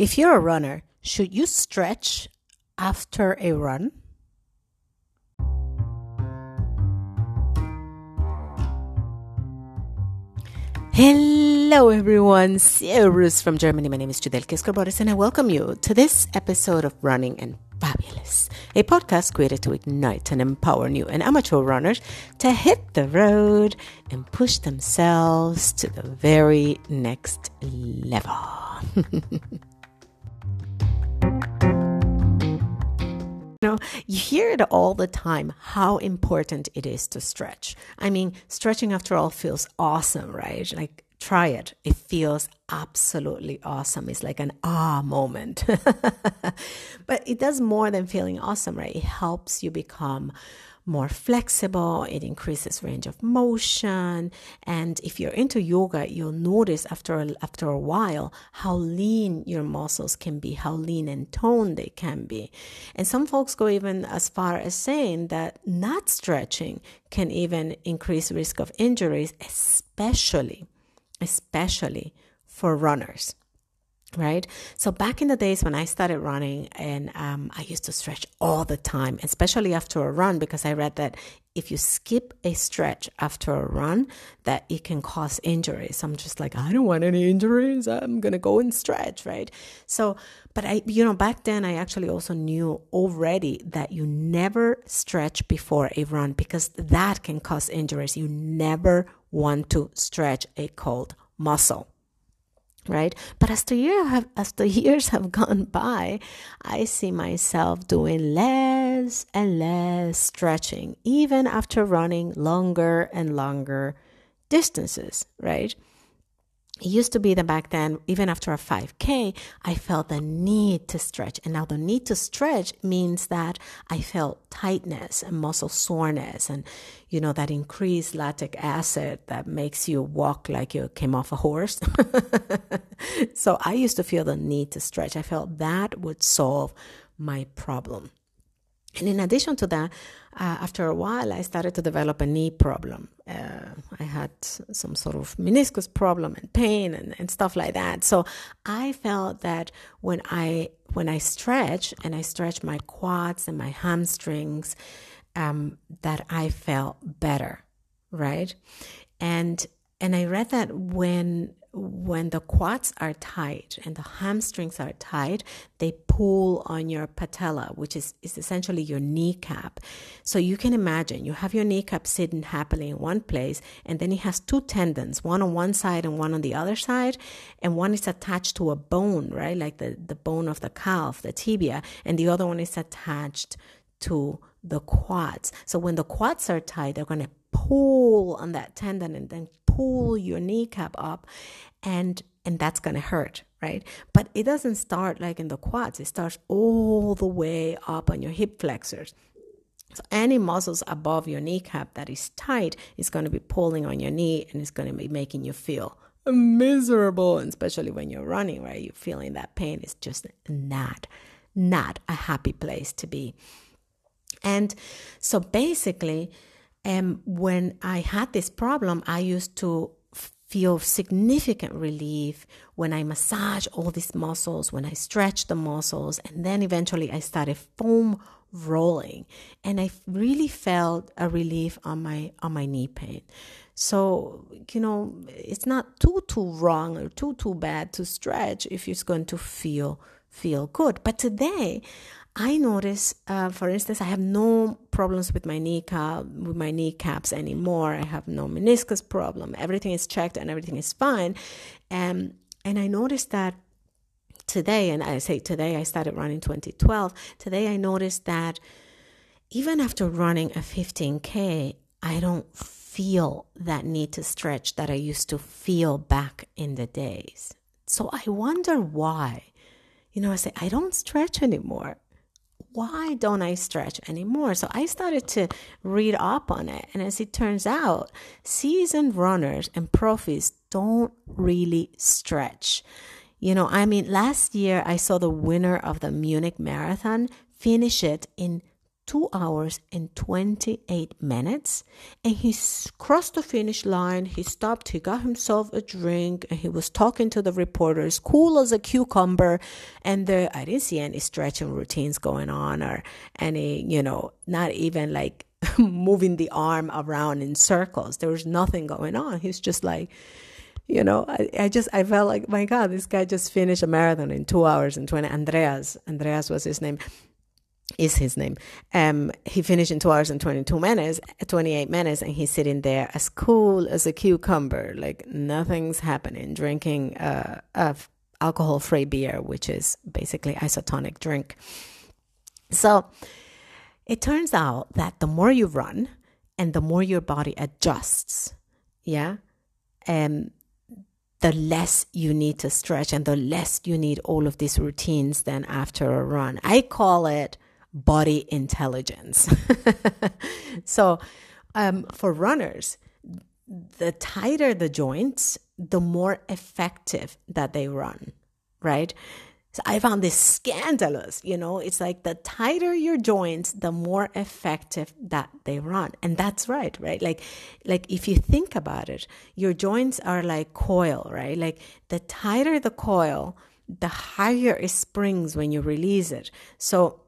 If you're a runner, should you stretch after a run? Hello, everyone. Servus from Germany. My name is Judelki Escorbores, and I welcome you to this episode of Running and Fabulous, a podcast created to ignite and empower new and amateur runners to hit the road and push themselves to the very next level. know, you hear it all the time how important it is to stretch. I mean, stretching after all feels awesome, right? Like, try it. It feels absolutely awesome. It's like an ah moment. but it does more than feeling awesome, right? It helps you become more flexible, it increases range of motion, and if you're into yoga, you'll notice after a, after a while how lean your muscles can be, how lean and toned they can be. And some folks go even as far as saying that not stretching can even increase risk of injuries, especially especially for runners right? So back in the days when i started running and um, i used to stretch all the time especially after a run because i read that if you skip a stretch after a run that it can cause injuries. I'm just like i don't want any injuries. I'm gonna go and stretch right? So but i you know back then i actually also knew already that you never stretch before a run because that can cause injuries. You never want to stretch a cold muscle right? But as the year have as the years have gone by i see myself doing less and less stretching even after running longer and longer distances right it used to be that back then, even after a 5K, I felt the need to stretch. And now the need to stretch means that I felt tightness and muscle soreness and, you know, that increased lactic acid that makes you walk like you came off a horse. so I used to feel the need to stretch. I felt that would solve my problem. And in addition to that, uh, after a while, I started to develop a knee problem. Uh, I had some sort of meniscus problem and pain and, and stuff like that. So I felt that when I when I stretch and I stretch my quads and my hamstrings, um, that I felt better, right? And and I read that when when the quads are tight and the hamstrings are tight, they pull on your patella, which is, is essentially your kneecap. So you can imagine you have your kneecap sitting happily in one place, and then it has two tendons, one on one side and one on the other side, and one is attached to a bone, right? Like the, the bone of the calf, the tibia, and the other one is attached to the quads. So when the quads are tight, they're going to pull on that tendon and then pull your kneecap up and and that's going to hurt right? But it doesn't start like in the quads. It starts all the way up on your hip flexors. So any muscles above your kneecap that is tight is going to be pulling on your knee and it's going to be making you feel miserable and especially when you're running right? You're feeling that pain. Is just not not a happy place to be. And so basically um, when I had this problem, I used to feel significant relief when I massage all these muscles, when I stretch the muscles, and then eventually I started foam rolling, and I really felt a relief on my on my knee pain. So you know, it's not too too wrong or too too bad to stretch if it's going to feel feel good. But today, I notice, uh, for instance, I have no problems with my kneecap, with my kneecaps anymore. I have no meniscus problem. Everything is checked and everything is fine. Um, and I noticed that today, and I say today, I started running 2012. Today, I noticed that even after running a 15K, I don't feel that need to stretch that I used to feel back in the days. So I wonder why. You know, I say, I don't stretch anymore why don't I stretch anymore? So I started to read up on it. And as it turns out, seasoned runners and profis don't really stretch. You know, I mean, last year I saw the winner of the Munich Marathon finish it in two hours and 28 minutes. And he crossed the finish line. He stopped, he got himself a drink, and he was talking to the reporters, cool as a cucumber. And there, I didn't see any stretching routines going on or any, you know, not even like moving the arm around in circles. There was nothing going on. He's just like, you know, I, I just I felt like my God, this guy just finished a marathon in two hours and twenty. Andreas, Andreas was his name, is his name. Um, he finished in two hours and twenty two minutes, twenty eight minutes, and he's sitting there as cool as a cucumber, like nothing's happening, drinking uh, a alcohol free beer, which is basically isotonic drink. So it turns out that the more you run and the more your body adjusts, yeah, um, the less you need to stretch and the less you need all of these routines then after a run. I call it body intelligence. so, um, for runners, the tighter the joints, the more effective that they run, right? So I found this scandalous, you know, it's like the tighter your joints, the more effective that they run. And that's right, right? Like like if you think about it, your joints are like coil, right? Like the tighter the coil, the higher it springs when you release it. So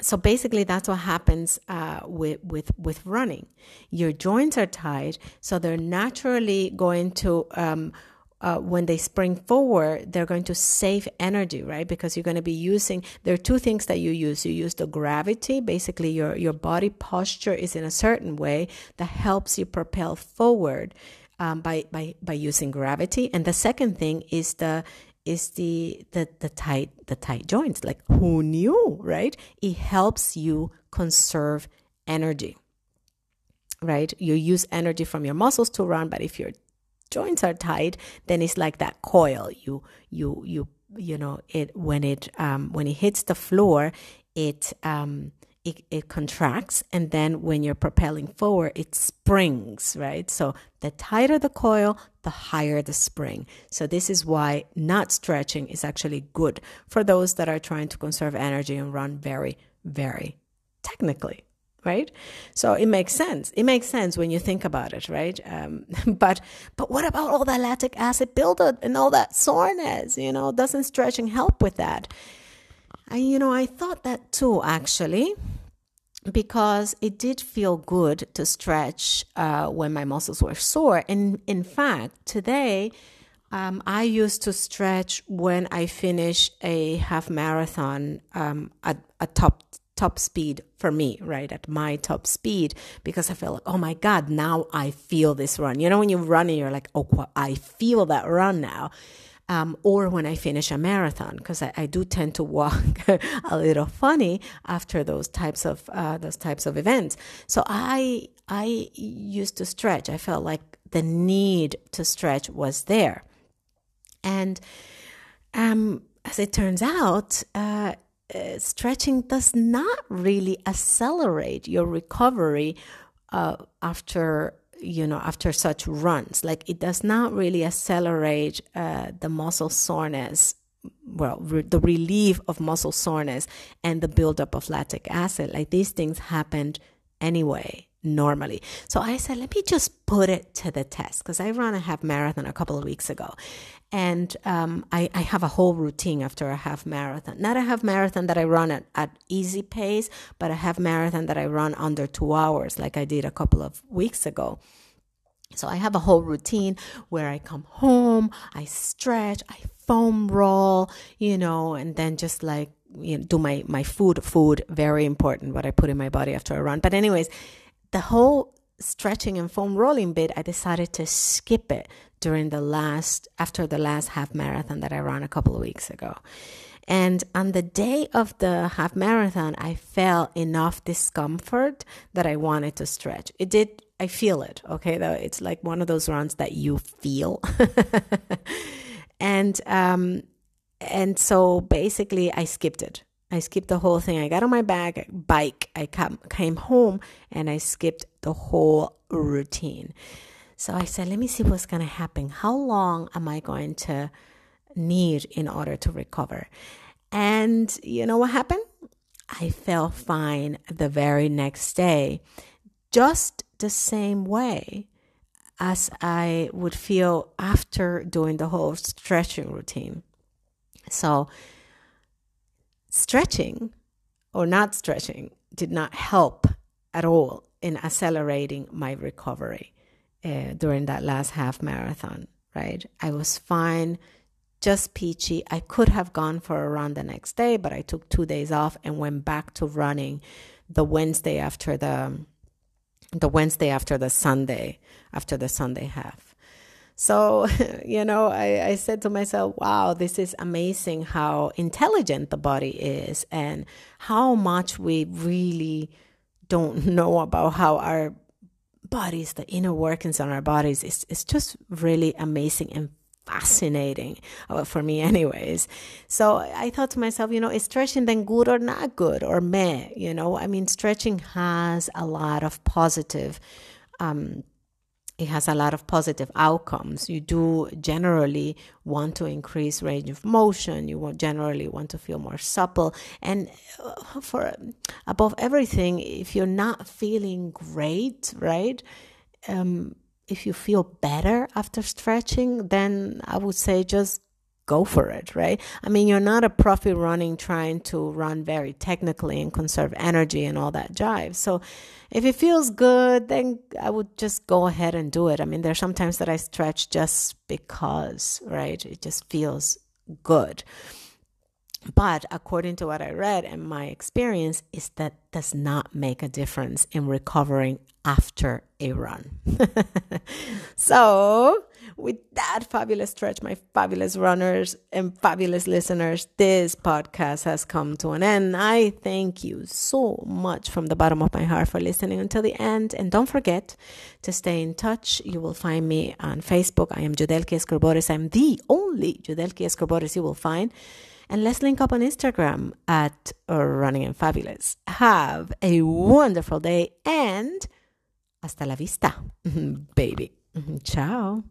so basically that's what happens uh, with with with running your joints are tight so they're naturally going to um, uh, when they spring forward, they're going to save energy, right? Because you're going to be using, there are two things that you use. You use the gravity, basically, your, your body posture is in a certain way that helps you propel forward um, by, by, by using gravity. And the second thing is the, is the, the, the tight, the tight joints. Like, who knew, right? It helps you conserve energy right? You use energy from your muscles to run, but if you're joints are tight, then it's like that coil. You you you you know it when it um, when it hits the floor, it um, it, it contracts and then when you're propelling forward it springs right? So the tighter the coil the higher the spring. So this is why not stretching is actually good for those that are trying to conserve energy and run very very technically right? So it makes sense. It makes sense when you think about it right? Um, but but what about all that lactic acid buildup and all that soreness? You know doesn't stretching help with that and you know i thought that too actually because it did feel good to stretch uh, when my muscles were sore and in fact today um, I used to stretch when I finish a half marathon um, at a top top speed for me, right? At my top speed, because I feel like, oh my God, now I feel this run. You know, when you're running, you're like, oh, I feel that run now. Um, or when I finish a marathon, because I, I, do tend to walk a little funny after those types of uh, those types of events. So I I used to stretch. I felt like the need to stretch was there, and um, as it turns out, uh, uh, stretching does not really accelerate your recovery uh, after you know after such runs like it does not really accelerate uh, the muscle soreness well re- the relief of muscle soreness and the buildup of lactic acid. Like these things happened anyway normally. So I said, let me just put it to the test because I ran a half marathon a couple of weeks ago. And um, I, I, have a whole routine after a half marathon. Not a half marathon that I run at, at easy pace, but a half marathon that I run under two hours, like I did a couple of weeks ago. So I have a whole routine where I come home, I stretch, I foam roll, you know, and then just like you know, do my my food. Food very important. What I put in my body after a run. But anyways, the whole stretching and foam rolling bit, I decided to skip it during the last, after the last half marathon that I ran a couple of weeks ago. And on the day of the half marathon, I felt enough discomfort that I wanted to stretch. It did, I feel it, okay? Though it's like one of those runs that you feel. and, um, and so basically I skipped it. I skipped the whole thing. I got on my bag, bike. I come, came home and I skipped the whole routine. So I said, let me see what's going to happen. How long am I going to need in order to recover? And you know what happened? I felt fine the very next day, just the same way as I would feel after doing the whole stretching routine. So, stretching or not stretching did not help at all in accelerating my recovery uh, during that last half marathon, right? I was fine, just peachy. I could have gone for a run the next day, but I took two days off and went back to running the Wednesday after the the Wednesday after the Sunday, after the Sunday half. So, you know, I, I said to myself, wow, this is amazing how intelligent the body is and how much we really don't know about how our bodies, the inner workings on our bodies, is, is just really amazing and fascinating uh, for me anyways. So i thought to myself you know is stretching then good or not good or meh? You know i mean stretching has a lot of positive um, it has a lot of positive outcomes. You do generally want to increase range of motion. You generally want to feel more supple. And uh, for above everything, if you're not feeling great, right? Um, if you feel better after stretching, then I would say just go for it, right? I mean, you're not a profit running trying to run very technically and conserve energy and all that jive. So if it feels good, then I would just go ahead and do it. I mean, there there's sometimes that I stretch just because, right? It just feels good. But according to what I read and my experience, is that does not make a difference in recovering after a run. so, with that fabulous stretch, my fabulous runners and fabulous listeners, this podcast has come to an end. I thank you so much from the bottom of my heart for listening until the end. And don't forget to stay in touch. You will find me on Facebook. I am Judelki Escorbores. I'm the only Judelki Escorbores you will find. And let's link up on Instagram at Running and Fabulous. Have a wonderful day and hasta la vista, baby. Ciao.